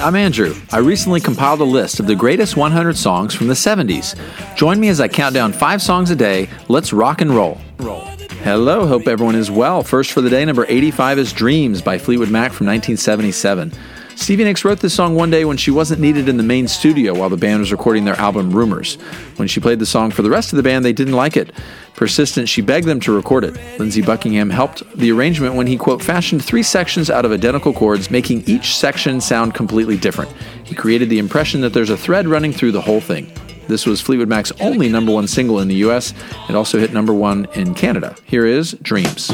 I'm Andrew. I recently compiled a list of the greatest 100 songs from the 70s. Join me as I count down five songs a day. Let's rock and roll. Hello, hope everyone is well. First for the day, number 85 is Dreams by Fleetwood Mac from 1977. Stevie Nicks wrote this song one day when she wasn't needed in the main studio while the band was recording their album Rumors. When she played the song for the rest of the band, they didn't like it. Persistent, she begged them to record it. Lindsey Buckingham helped the arrangement when he, quote, fashioned three sections out of identical chords, making each section sound completely different. He created the impression that there's a thread running through the whole thing. This was Fleetwood Mac's only number one single in the US. It also hit number one in Canada. Here is Dreams.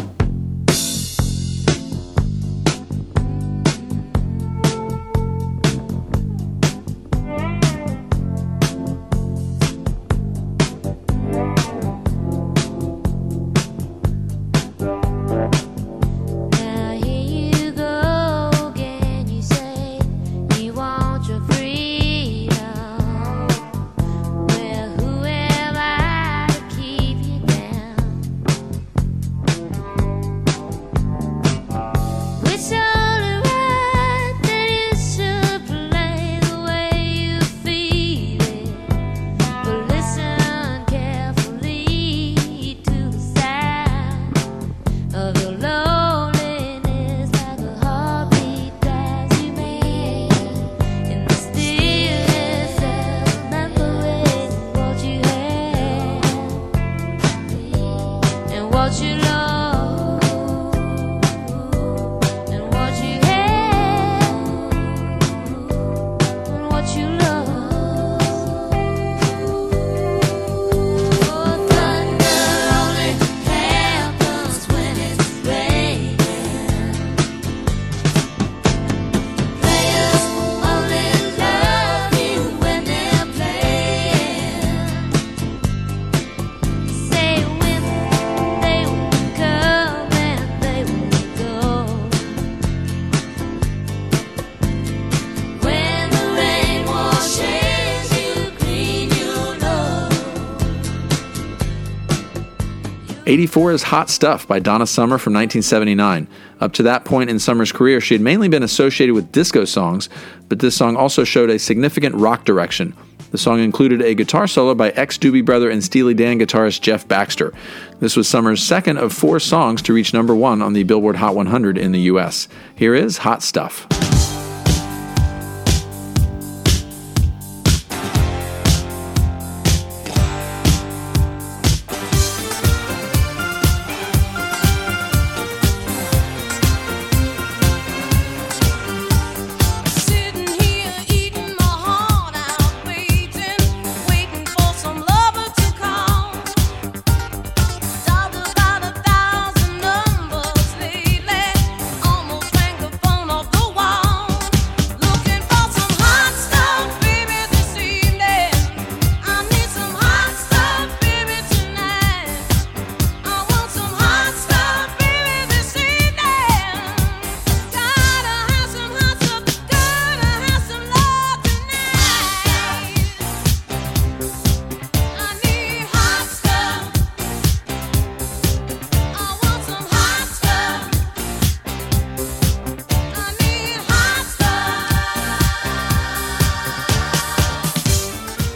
84 is Hot Stuff by Donna Summer from 1979. Up to that point in Summer's career, she had mainly been associated with disco songs, but this song also showed a significant rock direction. The song included a guitar solo by ex Doobie Brother and Steely Dan guitarist Jeff Baxter. This was Summer's second of four songs to reach number one on the Billboard Hot 100 in the US. Here is Hot Stuff.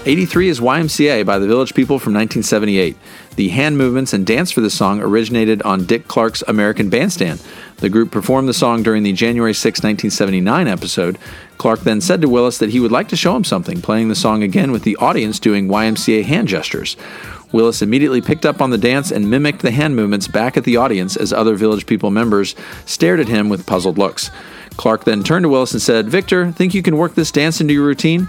83 is YMCA by the Village People from 1978. The hand movements and dance for the song originated on Dick Clark's American Bandstand. The group performed the song during the January 6, 1979 episode. Clark then said to Willis that he would like to show him something, playing the song again with the audience doing YMCA hand gestures. Willis immediately picked up on the dance and mimicked the hand movements back at the audience as other Village People members stared at him with puzzled looks. Clark then turned to Willis and said, Victor, think you can work this dance into your routine?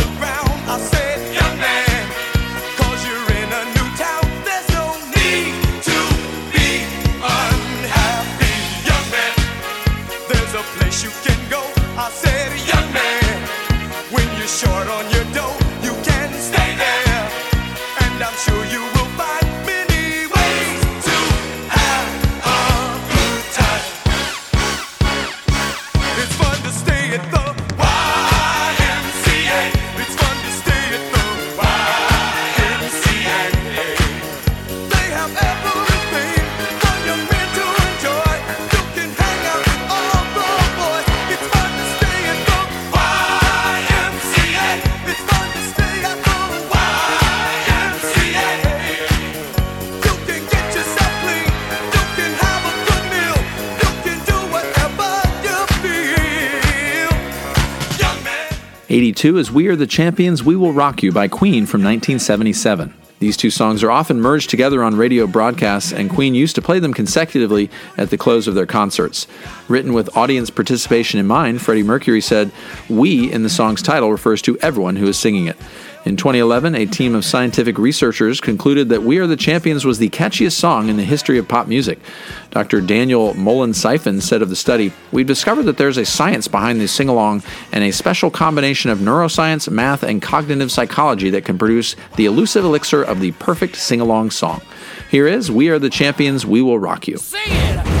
I'm sure you will. 82 is We Are the Champions, We Will Rock You by Queen from 1977. These two songs are often merged together on radio broadcasts, and Queen used to play them consecutively at the close of their concerts. Written with audience participation in mind, Freddie Mercury said, We in the song's title refers to everyone who is singing it. In 2011, a team of scientific researchers concluded that We Are the Champions was the catchiest song in the history of pop music. Dr. Daniel Müllensiefen said of the study, We've discovered that there's a science behind the sing along and a special combination of neuroscience, math, and cognitive psychology that can produce the elusive elixir of the perfect sing along song. Here is We Are the Champions, We Will Rock You. Sing it.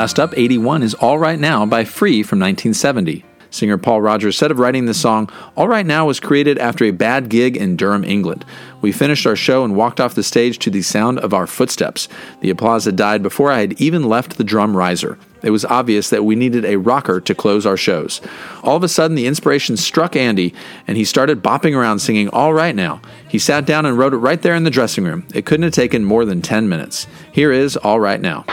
Last up, 81 is All Right Now by Free from 1970. Singer Paul Rodgers said of writing the song, All Right Now was created after a bad gig in Durham, England. We finished our show and walked off the stage to the sound of our footsteps. The applause had died before I had even left the drum riser. It was obvious that we needed a rocker to close our shows. All of a sudden, the inspiration struck Andy, and he started bopping around singing All Right Now. He sat down and wrote it right there in the dressing room. It couldn't have taken more than 10 minutes. Here is All Right Now.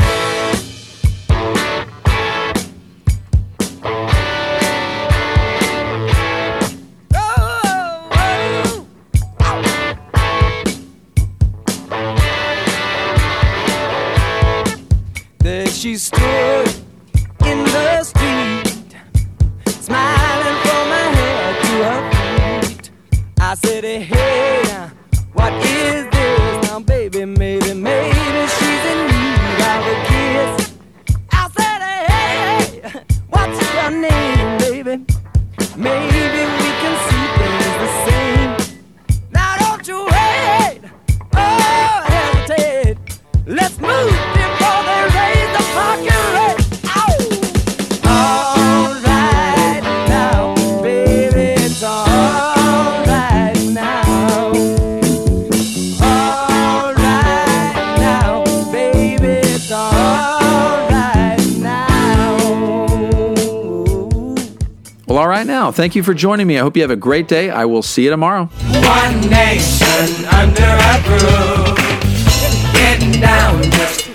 I said, Hey, now, what is this? Now, baby, maybe, maybe she's in need of a kiss. I said, Hey, what's your name, baby? Maybe we can see things the same. Now, don't you wait, oh, hesitate. Let's move Well, all right now. Thank you for joining me. I hope you have a great day. I will see you tomorrow. One nation under a groove. Getting down just